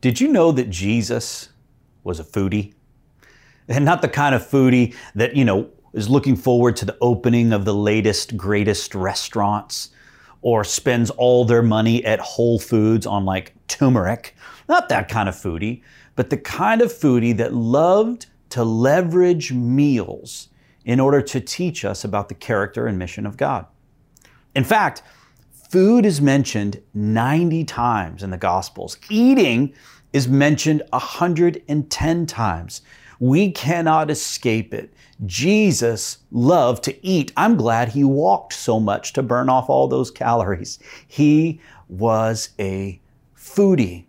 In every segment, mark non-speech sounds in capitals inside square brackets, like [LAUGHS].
Did you know that Jesus was a foodie? And not the kind of foodie that, you know, is looking forward to the opening of the latest, greatest restaurants or spends all their money at Whole Foods on like turmeric. Not that kind of foodie, but the kind of foodie that loved to leverage meals in order to teach us about the character and mission of God. In fact, food is mentioned 90 times in the Gospels. Eating is mentioned 110 times. We cannot escape it. Jesus loved to eat. I'm glad he walked so much to burn off all those calories. He was a foodie.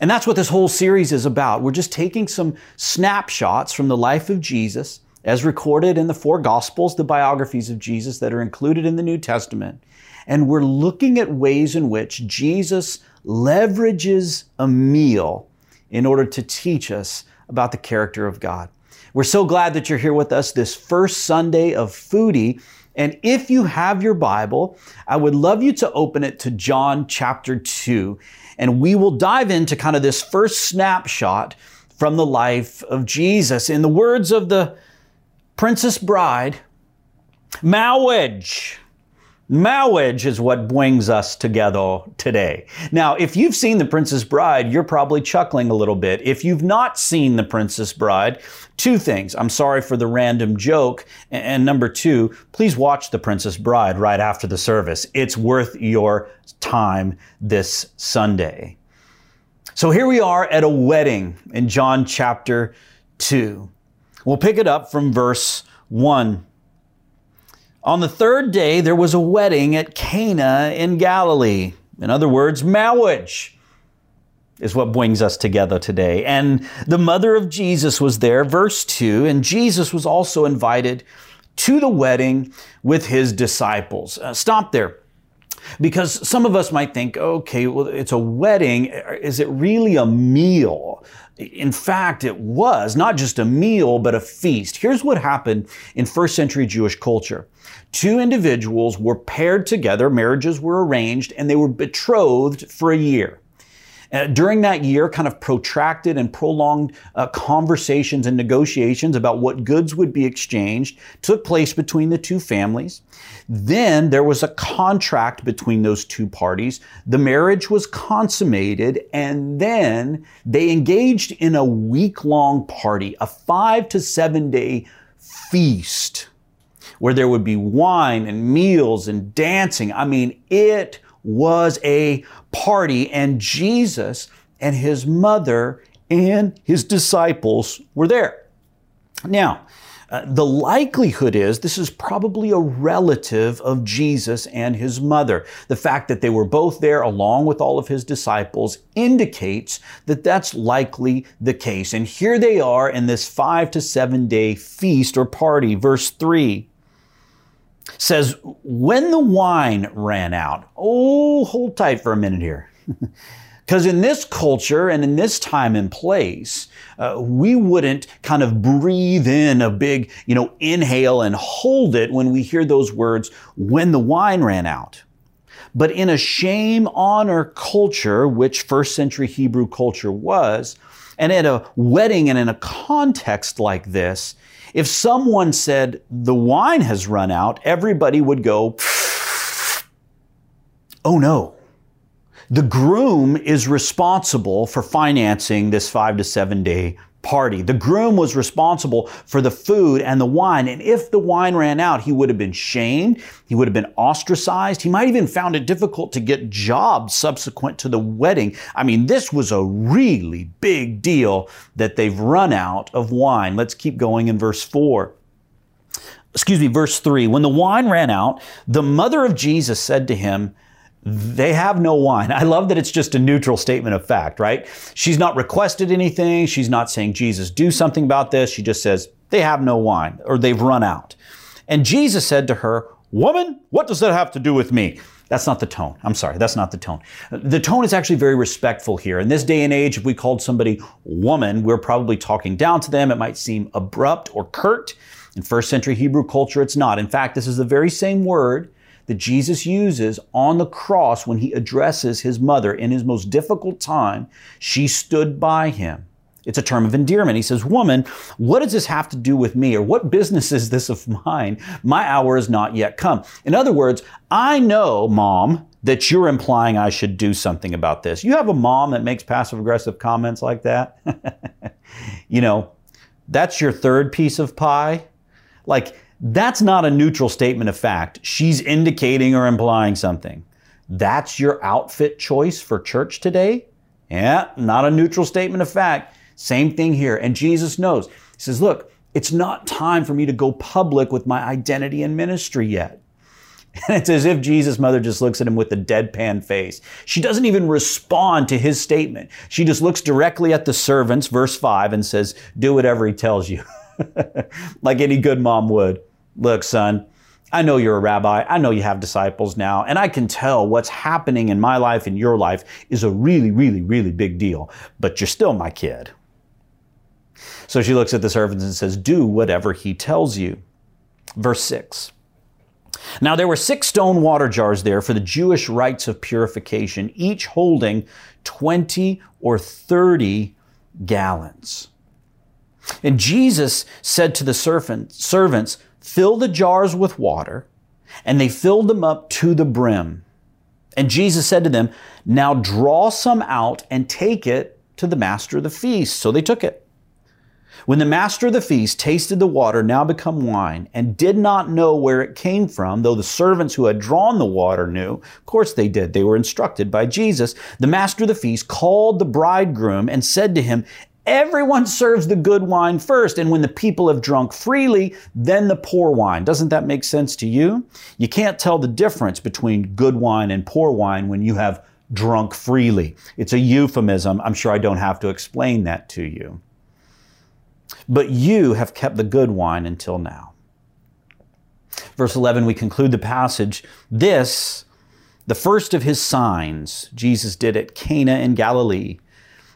And that's what this whole series is about. We're just taking some snapshots from the life of Jesus as recorded in the four Gospels, the biographies of Jesus that are included in the New Testament. And we're looking at ways in which Jesus leverages a meal in order to teach us about the character of God. We're so glad that you're here with us this first Sunday of Foodie. And if you have your Bible, I would love you to open it to John chapter 2. And we will dive into kind of this first snapshot from the life of Jesus. In the words of the Princess Bride, marriage. Marriage is what brings us together today. Now, if you've seen The Princess Bride, you're probably chuckling a little bit. If you've not seen The Princess Bride, two things. I'm sorry for the random joke. And number two, please watch The Princess Bride right after the service. It's worth your time this Sunday. So here we are at a wedding in John chapter 2. We'll pick it up from verse 1. On the third day, there was a wedding at Cana in Galilee. In other words, marriage is what brings us together today. And the mother of Jesus was there, verse 2, and Jesus was also invited to the wedding with his disciples. Uh, stop there. Because some of us might think, okay, well, it's a wedding. Is it really a meal? In fact, it was not just a meal, but a feast. Here's what happened in first century Jewish culture. Two individuals were paired together, marriages were arranged, and they were betrothed for a year. Uh, during that year, kind of protracted and prolonged uh, conversations and negotiations about what goods would be exchanged took place between the two families. Then there was a contract between those two parties. The marriage was consummated, and then they engaged in a week long party, a five to seven day feast where there would be wine and meals and dancing. I mean, it was a party, and Jesus and his mother and his disciples were there. Now, uh, the likelihood is this is probably a relative of Jesus and his mother. The fact that they were both there along with all of his disciples indicates that that's likely the case. And here they are in this five to seven day feast or party. Verse 3 says, when the wine ran out, oh, hold tight for a minute here. [LAUGHS] Because in this culture and in this time and place, uh, we wouldn't kind of breathe in a big, you know, inhale and hold it when we hear those words, when the wine ran out. But in a shame honor culture, which first century Hebrew culture was, and at a wedding and in a context like this, if someone said the wine has run out, everybody would go, oh no. The groom is responsible for financing this five to seven day party. The groom was responsible for the food and the wine. And if the wine ran out, he would have been shamed. He would have been ostracized. He might even found it difficult to get jobs subsequent to the wedding. I mean, this was a really big deal that they've run out of wine. Let's keep going in verse 4 excuse me, verse 3. When the wine ran out, the mother of Jesus said to him, they have no wine. I love that it's just a neutral statement of fact, right? She's not requested anything. She's not saying, Jesus, do something about this. She just says, they have no wine or they've run out. And Jesus said to her, Woman, what does that have to do with me? That's not the tone. I'm sorry, that's not the tone. The tone is actually very respectful here. In this day and age, if we called somebody woman, we're probably talking down to them. It might seem abrupt or curt. In first century Hebrew culture, it's not. In fact, this is the very same word that Jesus uses on the cross when he addresses his mother in his most difficult time. She stood by him. It's a term of endearment. He says, Woman, what does this have to do with me? Or what business is this of mine? My hour has not yet come. In other words, I know, mom, that you're implying I should do something about this. You have a mom that makes passive aggressive comments like that. [LAUGHS] you know, that's your third piece of pie. Like, that's not a neutral statement of fact. She's indicating or implying something. That's your outfit choice for church today? Yeah, not a neutral statement of fact. Same thing here. And Jesus knows. He says, Look, it's not time for me to go public with my identity and ministry yet. And [LAUGHS] it's as if Jesus' mother just looks at him with a deadpan face. She doesn't even respond to his statement. She just looks directly at the servants, verse 5, and says, Do whatever he tells you. [LAUGHS] like any good mom would. Look, son, I know you're a rabbi. I know you have disciples now, and I can tell what's happening in my life and your life is a really, really, really big deal, but you're still my kid. So she looks at the servants and says, Do whatever he tells you. Verse 6. Now there were six stone water jars there for the Jewish rites of purification, each holding 20 or 30 gallons. And Jesus said to the servant, servants, Fill the jars with water. And they filled them up to the brim. And Jesus said to them, Now draw some out and take it to the master of the feast. So they took it. When the master of the feast tasted the water now become wine and did not know where it came from, though the servants who had drawn the water knew, of course they did, they were instructed by Jesus, the master of the feast called the bridegroom and said to him, Everyone serves the good wine first, and when the people have drunk freely, then the poor wine. Doesn't that make sense to you? You can't tell the difference between good wine and poor wine when you have drunk freely. It's a euphemism. I'm sure I don't have to explain that to you. But you have kept the good wine until now. Verse 11, we conclude the passage. This, the first of his signs, Jesus did at Cana in Galilee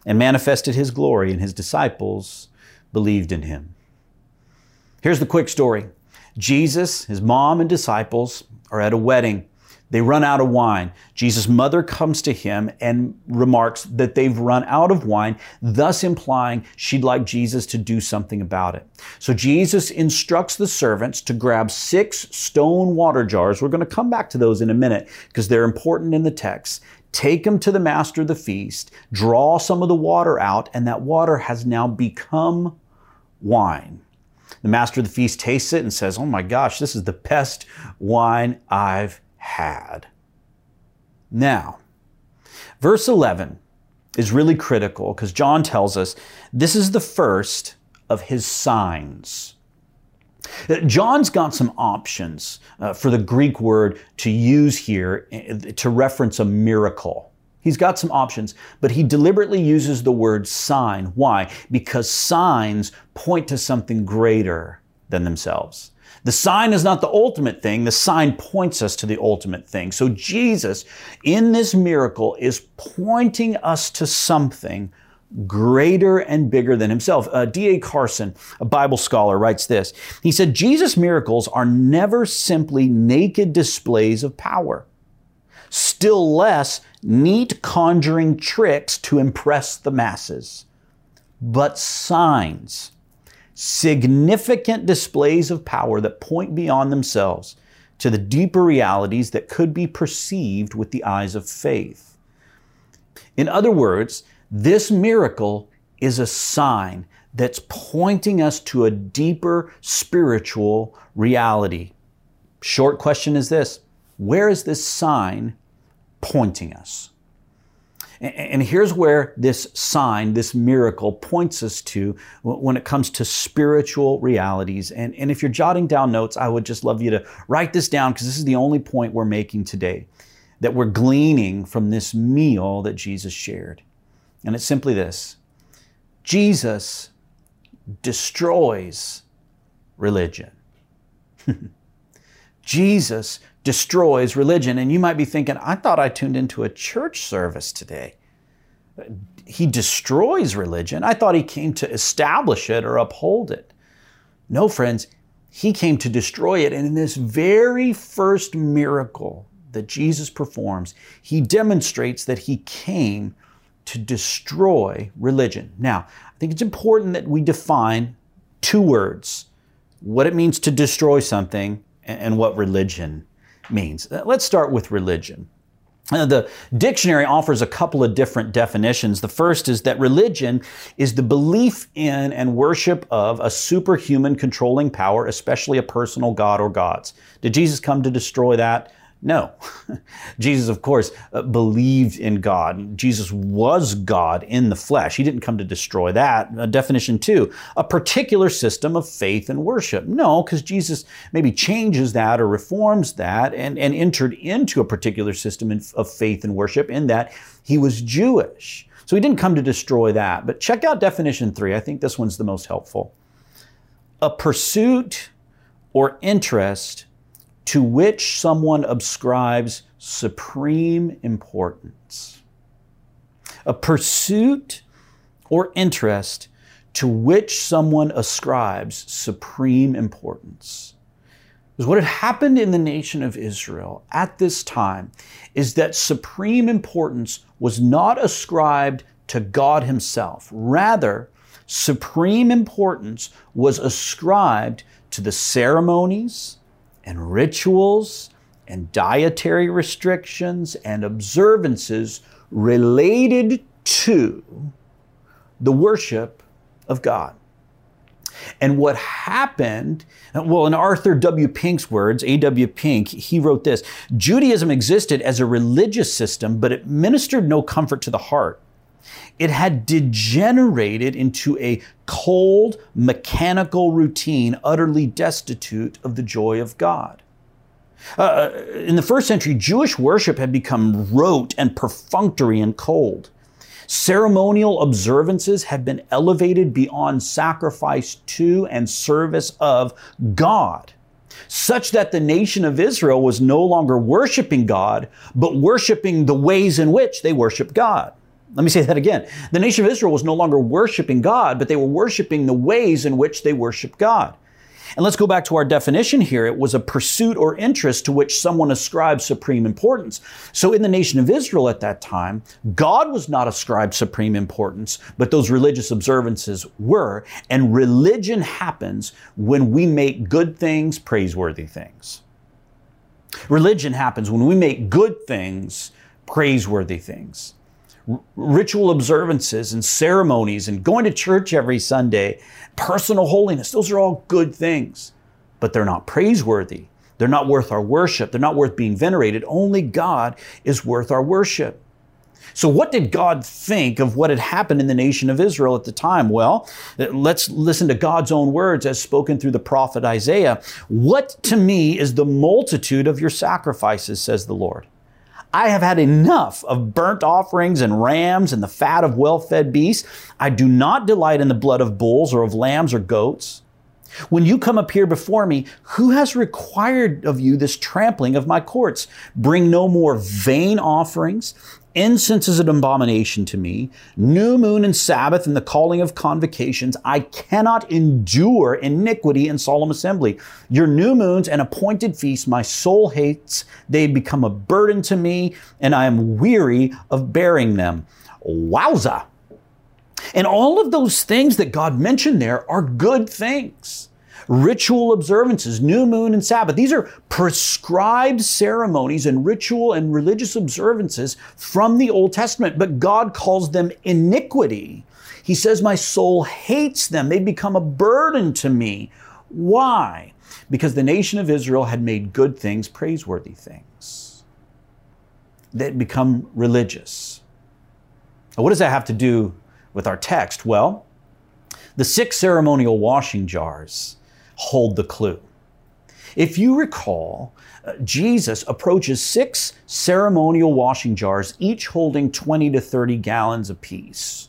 and manifested his glory, and his disciples believed in him. Here's the quick story Jesus, his mom, and disciples are at a wedding. They run out of wine. Jesus' mother comes to him and remarks that they've run out of wine, thus implying she'd like Jesus to do something about it. So Jesus instructs the servants to grab six stone water jars. We're going to come back to those in a minute because they're important in the text. Take them to the master of the feast, draw some of the water out, and that water has now become wine. The master of the feast tastes it and says, Oh my gosh, this is the best wine I've had. Now, verse 11 is really critical because John tells us this is the first of his signs. John's got some options uh, for the Greek word to use here uh, to reference a miracle. He's got some options, but he deliberately uses the word sign. Why? Because signs point to something greater than themselves. The sign is not the ultimate thing. The sign points us to the ultimate thing. So Jesus, in this miracle, is pointing us to something greater and bigger than himself. Uh, D.A. Carson, a Bible scholar, writes this. He said, Jesus' miracles are never simply naked displays of power, still less neat conjuring tricks to impress the masses, but signs significant displays of power that point beyond themselves to the deeper realities that could be perceived with the eyes of faith. In other words, this miracle is a sign that's pointing us to a deeper spiritual reality. Short question is this Where is this sign pointing us? And here's where this sign, this miracle points us to when it comes to spiritual realities. And, and if you're jotting down notes, I would just love you to write this down because this is the only point we're making today that we're gleaning from this meal that Jesus shared. And it's simply this Jesus destroys religion. [LAUGHS] Jesus destroys religion. And you might be thinking, I thought I tuned into a church service today. He destroys religion. I thought he came to establish it or uphold it. No, friends, He came to destroy it. And in this very first miracle that Jesus performs, he demonstrates that he came to destroy religion. Now, I think it's important that we define two words what it means to destroy something and what religion means. Let's start with religion. Uh, the dictionary offers a couple of different definitions. The first is that religion is the belief in and worship of a superhuman controlling power, especially a personal God or gods. Did Jesus come to destroy that? No. [LAUGHS] Jesus, of course, uh, believed in God. Jesus was God in the flesh. He didn't come to destroy that. Uh, definition two, a particular system of faith and worship. No, because Jesus maybe changes that or reforms that and, and entered into a particular system of faith and worship in that he was Jewish. So he didn't come to destroy that. But check out definition three. I think this one's the most helpful. A pursuit or interest to which someone ascribes supreme importance. A pursuit or interest to which someone ascribes supreme importance. Because what had happened in the nation of Israel at this time is that supreme importance was not ascribed to God Himself. Rather, supreme importance was ascribed to the ceremonies, and rituals and dietary restrictions and observances related to the worship of God. And what happened, well, in Arthur W. Pink's words, A.W. Pink, he wrote this Judaism existed as a religious system, but it ministered no comfort to the heart. It had degenerated into a cold, mechanical routine, utterly destitute of the joy of God. Uh, in the first century, Jewish worship had become rote and perfunctory and cold. Ceremonial observances had been elevated beyond sacrifice to and service of God, such that the nation of Israel was no longer worshiping God, but worshiping the ways in which they worship God. Let me say that again. The nation of Israel was no longer worshiping God, but they were worshiping the ways in which they worship God. And let's go back to our definition here. It was a pursuit or interest to which someone ascribed supreme importance. So in the nation of Israel at that time, God was not ascribed supreme importance, but those religious observances were. And religion happens when we make good things praiseworthy things. Religion happens when we make good things praiseworthy things ritual observances and ceremonies and going to church every Sunday, personal holiness, those are all good things, but they're not praiseworthy. They're not worth our worship. They're not worth being venerated. Only God is worth our worship. So, what did God think of what had happened in the nation of Israel at the time? Well, let's listen to God's own words as spoken through the prophet Isaiah. What to me is the multitude of your sacrifices, says the Lord? I have had enough of burnt offerings and rams and the fat of well fed beasts. I do not delight in the blood of bulls or of lambs or goats. When you come up here before me, who has required of you this trampling of my courts? Bring no more vain offerings Incense is an abomination to me. New moon and Sabbath and the calling of convocations. I cannot endure iniquity in solemn assembly. Your new moons and appointed feasts my soul hates. They become a burden to me, and I am weary of bearing them. Wowza! And all of those things that God mentioned there are good things ritual observances, new moon and Sabbath. These are prescribed ceremonies and ritual and religious observances from the Old Testament, but God calls them iniquity. He says, My soul hates them. They become a burden to me. Why? Because the nation of Israel had made good things praiseworthy things. They had become religious. Now, what does that have to do with our text? Well, the six ceremonial washing jars hold the clue. If you recall, uh, Jesus approaches six ceremonial washing jars, each holding 20 to 30 gallons apiece.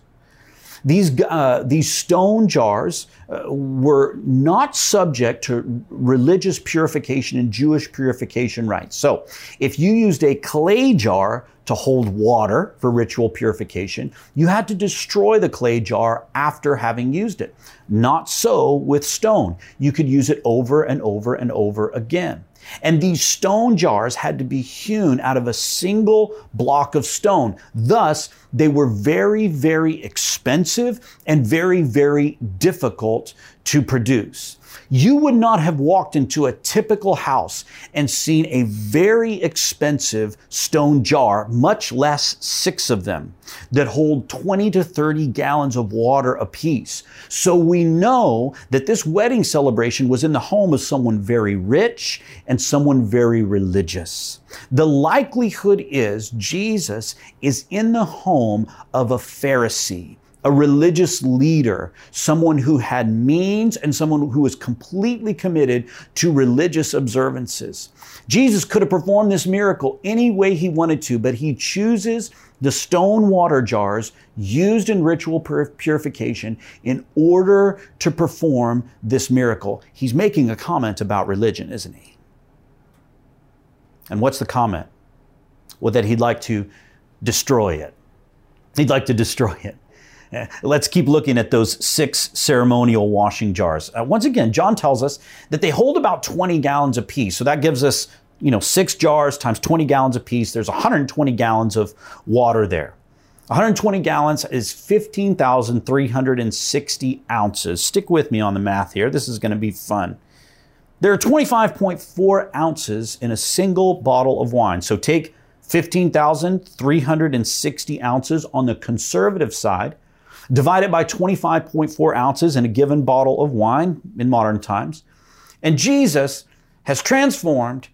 These, uh, these stone jars uh, were not subject to religious purification and Jewish purification rites. So, if you used a clay jar, to hold water for ritual purification, you had to destroy the clay jar after having used it. Not so with stone. You could use it over and over and over again. And these stone jars had to be hewn out of a single block of stone. Thus, they were very, very expensive and very, very difficult to produce. You would not have walked into a typical house and seen a very expensive stone jar, much less six of them, that hold 20 to 30 gallons of water apiece. So we know that this wedding celebration was in the home of someone very rich and someone very religious. The likelihood is Jesus is in the home of a Pharisee a religious leader, someone who had means and someone who was completely committed to religious observances. Jesus could have performed this miracle any way he wanted to, but he chooses the stone water jars used in ritual purification in order to perform this miracle. He's making a comment about religion, isn't he? And what's the comment? Well, that he'd like to destroy it. He'd like to destroy it. [LAUGHS] Let's keep looking at those six ceremonial washing jars. Uh, once again, John tells us that they hold about 20 gallons apiece. So that gives us, you know, six jars times 20 gallons apiece. There's 120 gallons of water there. 120 gallons is 15,360 ounces. Stick with me on the math here. This is going to be fun. There are 25.4 ounces in a single bottle of wine. So take 15,360 ounces on the conservative side Divide it by 25.4 ounces in a given bottle of wine in modern times. And Jesus has transformed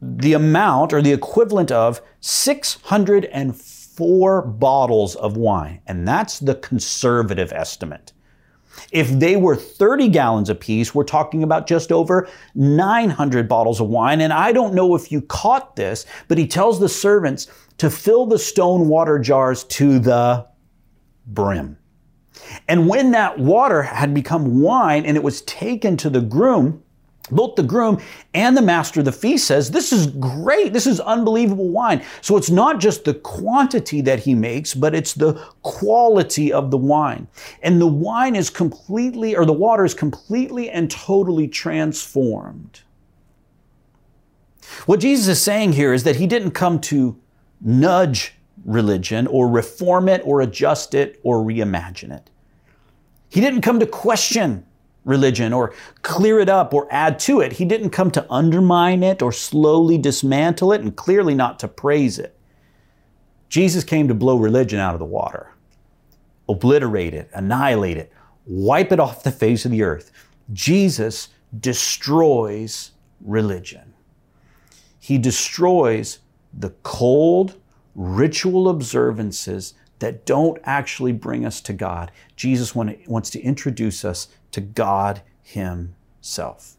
the amount or the equivalent of 604 bottles of wine. And that's the conservative estimate. If they were 30 gallons apiece, we're talking about just over 900 bottles of wine. And I don't know if you caught this, but he tells the servants to fill the stone water jars to the brim. And when that water had become wine and it was taken to the groom, both the groom and the master of the feast says, This is great. This is unbelievable wine. So it's not just the quantity that he makes, but it's the quality of the wine. And the wine is completely, or the water is completely and totally transformed. What Jesus is saying here is that he didn't come to nudge religion or reform it or adjust it or reimagine it. He didn't come to question religion or clear it up or add to it. He didn't come to undermine it or slowly dismantle it and clearly not to praise it. Jesus came to blow religion out of the water, obliterate it, annihilate it, wipe it off the face of the earth. Jesus destroys religion. He destroys the cold, ritual observances that don't actually bring us to God. Jesus wants to introduce us to God Himself.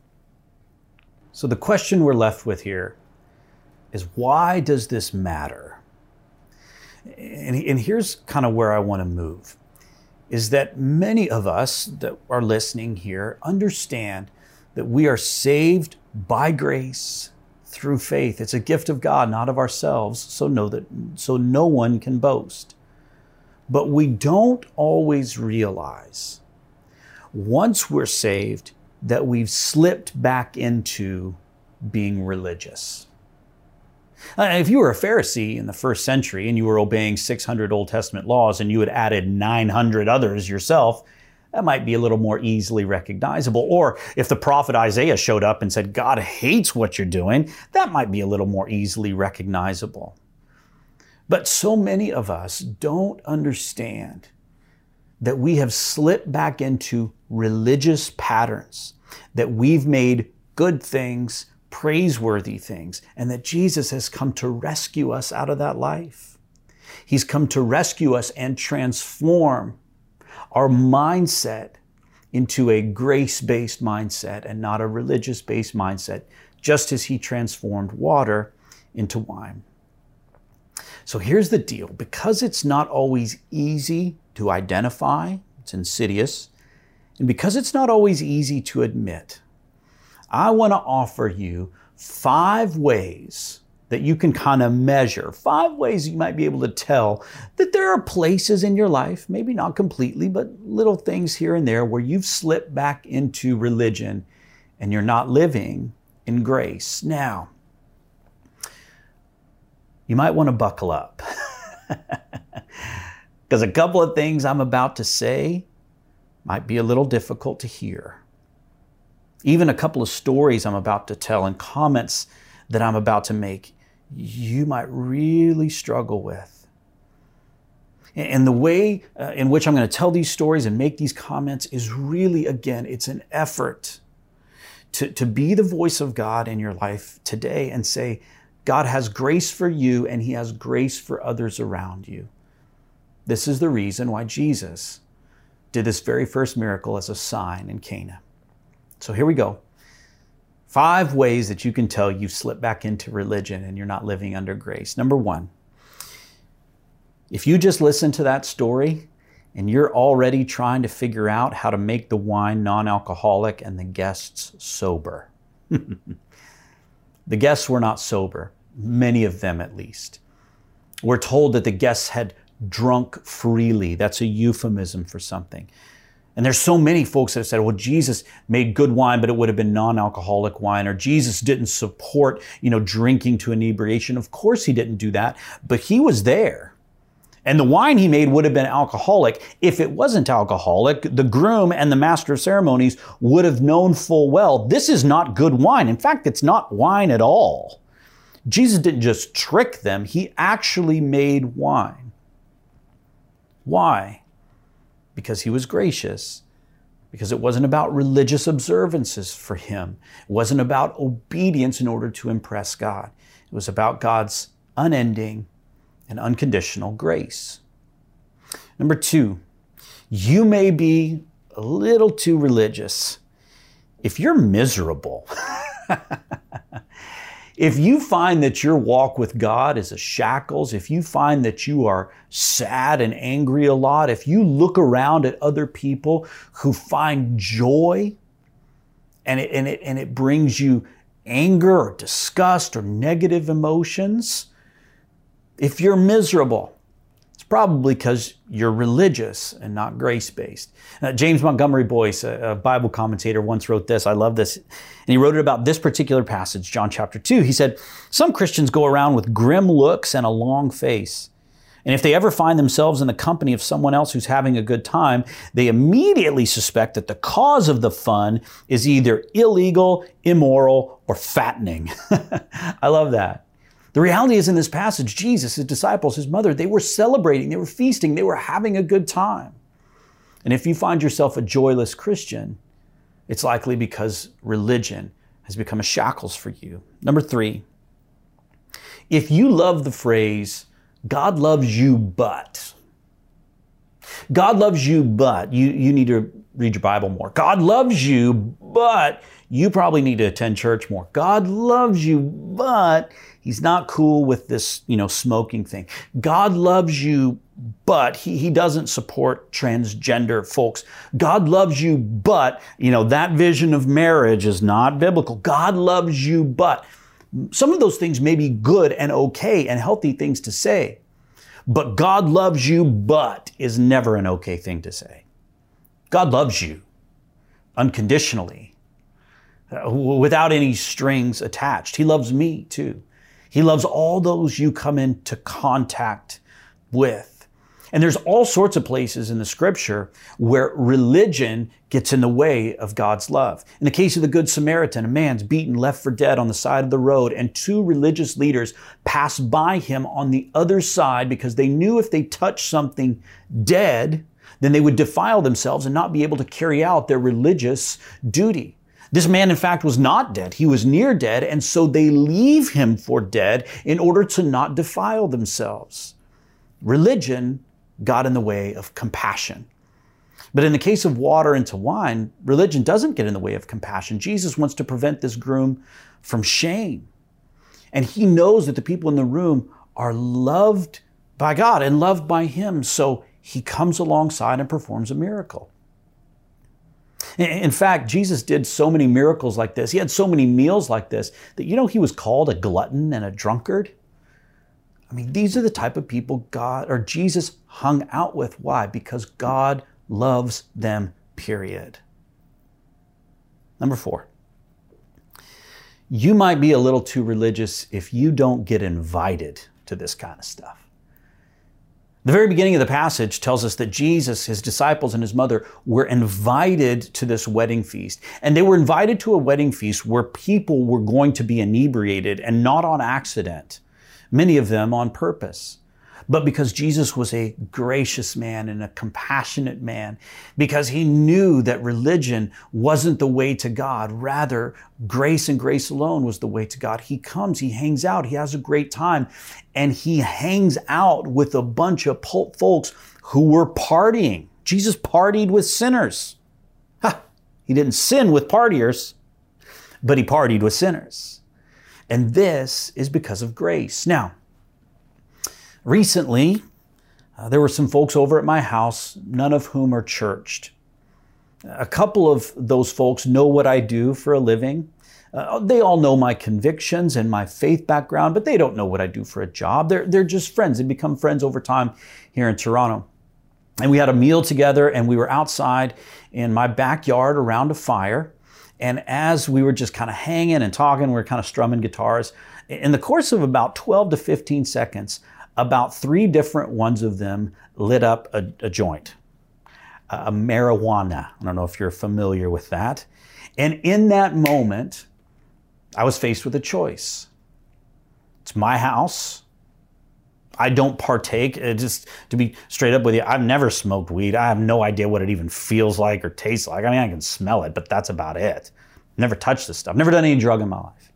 So the question we're left with here is why does this matter? And, and here's kind of where I want to move is that many of us that are listening here understand that we are saved by grace through faith. It's a gift of God, not of ourselves, so know that so no one can boast. But we don't always realize once we're saved that we've slipped back into being religious. Uh, if you were a Pharisee in the first century and you were obeying 600 Old Testament laws and you had added 900 others yourself, that might be a little more easily recognizable. Or if the prophet Isaiah showed up and said, God hates what you're doing, that might be a little more easily recognizable. But so many of us don't understand that we have slipped back into religious patterns, that we've made good things praiseworthy things, and that Jesus has come to rescue us out of that life. He's come to rescue us and transform our mindset into a grace based mindset and not a religious based mindset, just as He transformed water into wine. So here's the deal because it's not always easy to identify, it's insidious, and because it's not always easy to admit, I want to offer you five ways that you can kind of measure. Five ways you might be able to tell that there are places in your life, maybe not completely, but little things here and there where you've slipped back into religion and you're not living in grace. Now, you might want to buckle up. [LAUGHS] Because a couple of things I'm about to say might be a little difficult to hear. Even a couple of stories I'm about to tell and comments that I'm about to make, you might really struggle with. And the way uh, in which I'm going to tell these stories and make these comments is really, again, it's an effort to, to be the voice of God in your life today and say, God has grace for you and He has grace for others around you. This is the reason why Jesus did this very first miracle as a sign in Cana. So here we go. Five ways that you can tell you've slipped back into religion and you're not living under grace. Number one, if you just listen to that story and you're already trying to figure out how to make the wine non alcoholic and the guests sober. [LAUGHS] the guests were not sober, many of them at least. We're told that the guests had drunk freely. That's a euphemism for something. And there's so many folks that have said, well, Jesus made good wine, but it would have been non-alcoholic wine, or Jesus didn't support, you know, drinking to inebriation. Of course he didn't do that, but he was there. And the wine he made would have been alcoholic. If it wasn't alcoholic, the groom and the master of ceremonies would have known full well this is not good wine. In fact, it's not wine at all. Jesus didn't just trick them, he actually made wine. Why? Because he was gracious. Because it wasn't about religious observances for him. It wasn't about obedience in order to impress God. It was about God's unending and unconditional grace. Number two, you may be a little too religious. If you're miserable, [LAUGHS] If you find that your walk with God is a shackles, if you find that you are sad and angry a lot, if you look around at other people who find joy and it, and it, and it brings you anger or disgust or negative emotions, if you're miserable, probably because you're religious and not grace based. Uh, James Montgomery Boice, a, a, Bible commentator, once wrote this. I love this. And he wrote it about this particular passage, John chapter 2. He said, Some Christians go around with grim looks and a long face. And if they ever find themselves in the company of someone else who's having a good time, they immediately suspect that the cause of the fun is either illegal, immoral, or fattening. [LAUGHS] I love that. The reality is in this passage, Jesus, his disciples, his mother, they were celebrating, they were feasting, they were having a good time. And if you find yourself a joyless Christian, it's likely because religion has become a shackles for you. Number three, if you love the phrase, God loves you, but, God loves you, but, you, you need to read your Bible more. God loves you, but you probably need to attend church more. God loves you, but He's not cool with this, you know, smoking thing. God loves you, but he, he doesn't support transgender folks. God loves you, but, you know, that vision of marriage is not biblical. God loves you, but. Some of those things may be good and okay and healthy things to say. But God loves you, but is never an okay thing to say. God loves you unconditionally, Uh, without any strings attached. He loves me too. He loves all those you come into contact with. And there's all sorts of places in the scripture where religion gets in the way of God's love. In the case of the Good Samaritan, a man's beaten, left for dead on the side of the road, and two religious leaders pass by him on the other side because they knew if they touched something dead, then they would defile themselves and not be able to carry out their religious duty. This man, in fact, was not dead. He was near dead, and so they leave him for dead in order to not defile themselves. Religion got in the way of compassion. But in the case of water into wine, religion doesn't get in the way of compassion. Jesus wants to prevent this groom from shame. And he knows that the people in the room are loved by God and loved by him. So he comes alongside and performs a miracle. In fact, Jesus did so many miracles like this. He had so many meals like this that you know he was called a glutton and a drunkard. I mean, these are the type of people God or Jesus hung out with. Why? Because God loves them, period. Number four, you might be a little too religious if you don't get invited to this kind of stuff. The very beginning of the passage tells us that Jesus, his disciples, and his mother were invited to this wedding feast. And they were invited to a wedding feast where people were going to be inebriated and not on accident, many of them on purpose but because Jesus was a gracious man and a compassionate man, because he knew that religion wasn't the way to God. Rather, grace and grace alone was the way to God. He comes, he hangs out, he has a great time, and he hangs out with a bunch of folks who were partying. Jesus partied with sinners. Ha! He didn't sin with partiers, but he partied with sinners. And this is because of grace. Now, Recently, uh, there were some folks over at my house, none of whom are churched. A couple of those folks know what I do for a living. Uh, they all know my convictions and my faith background, but they don't know what I do for a job. They're, they're just friends. They become friends over time here in Toronto. And we had a meal together and we were outside in my backyard around a fire. And as we were just kind of hanging and talking, we were kind of strumming guitars. In the course of about 12 to 15 seconds, about three different ones of them lit up a, a joint, a marijuana. I don't know if you're familiar with that. And in that moment, I was faced with a choice. It's my house. I don't partake. It just to be straight up with you, I've never smoked weed. I have no idea what it even feels like or tastes like. I mean, I can smell it, but that's about it. Never touched this stuff. Never done any drug in my life.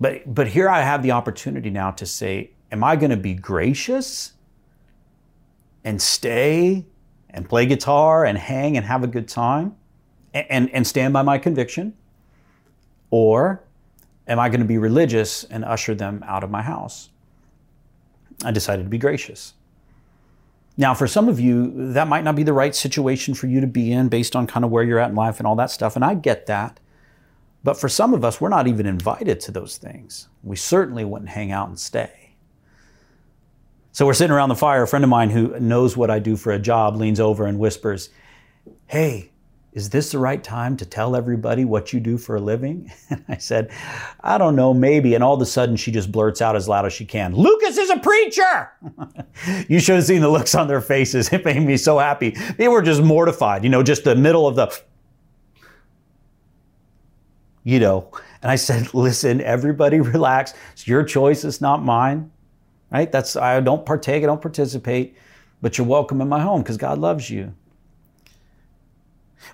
But but here I have the opportunity now to say, Am I going to be gracious and stay and play guitar and hang and have a good time and, and, and stand by my conviction? Or am I going to be religious and usher them out of my house? I decided to be gracious. Now, for some of you, that might not be the right situation for you to be in based on kind of where you're at in life and all that stuff, and I get that. But for some of us, we're not even invited to those things. We certainly wouldn't hang out and stay. So we're sitting around the fire. A friend of mine who knows what I do for a job leans over and whispers, Hey, is this the right time to tell everybody what you do for a living? [LAUGHS] And I said, I don't know, maybe. And all of a sudden she just blurts out as loud as she can, Lucas is a preacher! [LAUGHS] you should have seen the looks on their faces. [LAUGHS] It made me so happy. They were just mortified, you know, just the middle of the, you know. And I said, listen, everybody relax. It's your choice, it's not mine right? That's I don't partake, I don't participate, but you're welcome in my home because God loves you.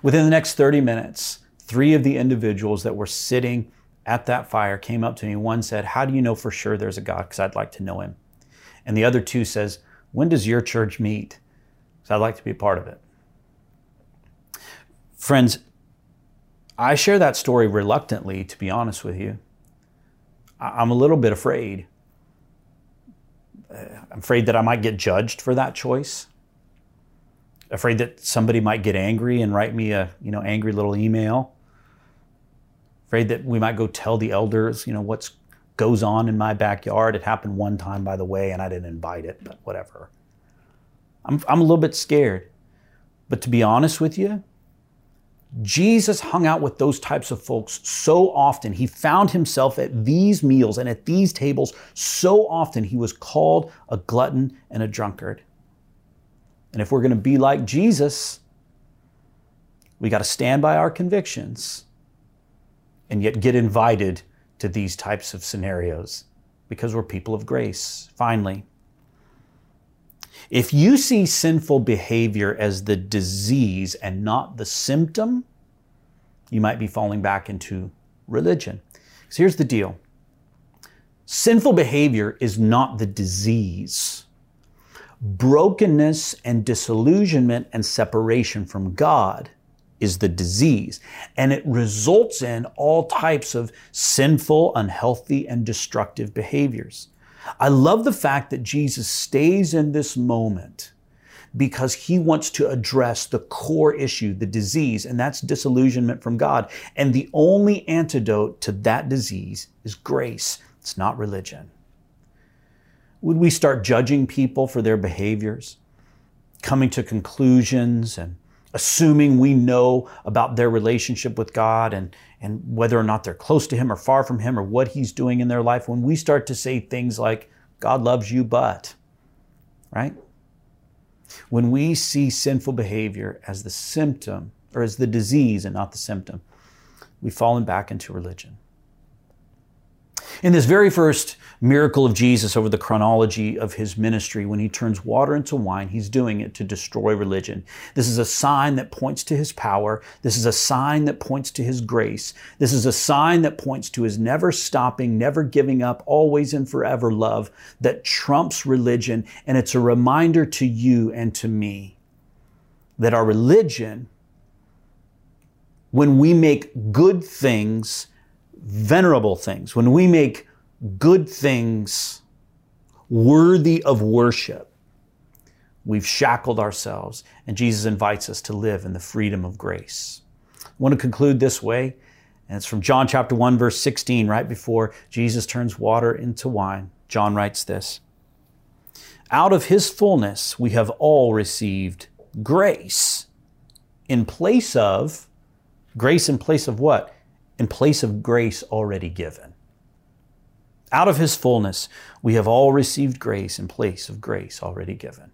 Within the next 30 minutes, three of the individuals that were sitting at that fire came up to me. One said, How do you know for sure there's a God? Because I'd like to know him. And the other two says, When does your church meet? Because I'd like to be a part of it. Friends, I share that story reluctantly, to be honest with you. I'm a little bit afraid I'm afraid that I might get judged for that choice. Afraid that somebody might get angry and write me a you know angry little email. Afraid that we might go tell the elders you know what's goes on in my backyard. It happened one time, by the way, and I didn't invite it, but whatever. I'm I'm a little bit scared. But to be honest with you, Jesus hung out with those types of folks so often. He found himself at these meals and at these tables so often. He was called a glutton and a drunkard. And if we're going to be like Jesus, we got to stand by our convictions and yet get invited to these types of scenarios because we're people of grace. Finally, if you see sinful behavior as the disease and not the symptom, you might be falling back into religion. So here's the deal sinful behavior is not the disease. Brokenness and disillusionment and separation from God is the disease. And it results in all types of sinful, unhealthy, and destructive behaviors. I love the fact that Jesus stays in this moment because he wants to address the core issue, the disease, and that's disillusionment from God. And the only antidote to that disease is grace. It's not religion. Would we start judging people for their behaviors, coming to conclusions and assuming we know about their relationship with God and, and whether or not they're close to Him or far from Him or what He's doing in their life, when we start to say things like, God loves you, but, right? When we see sinful behavior as the symptom or as the disease and not the symptom, we've fallen back into religion. In this very first miracle of Jesus over the chronology of his ministry, when he turns water into wine, he's doing it to destroy religion. This is a sign that points to his power. This is a sign that points to his grace. This is a sign that points to his never stopping, never giving up, always and forever love that trumps religion. And it's a reminder to you and to me that our religion, when we make good things, venerable things, when we make good things worthy of worship, we've shackled ourselves, and Jesus invites us to live in the freedom of grace. I want to conclude this way, and it's from John chapter 1, verse 16, right before Jesus turns water into wine. John writes this Out of his fullness we have all received grace in place of, grace in place of what? In place of grace already given. Out of his fullness, we have all received grace in place of grace already given.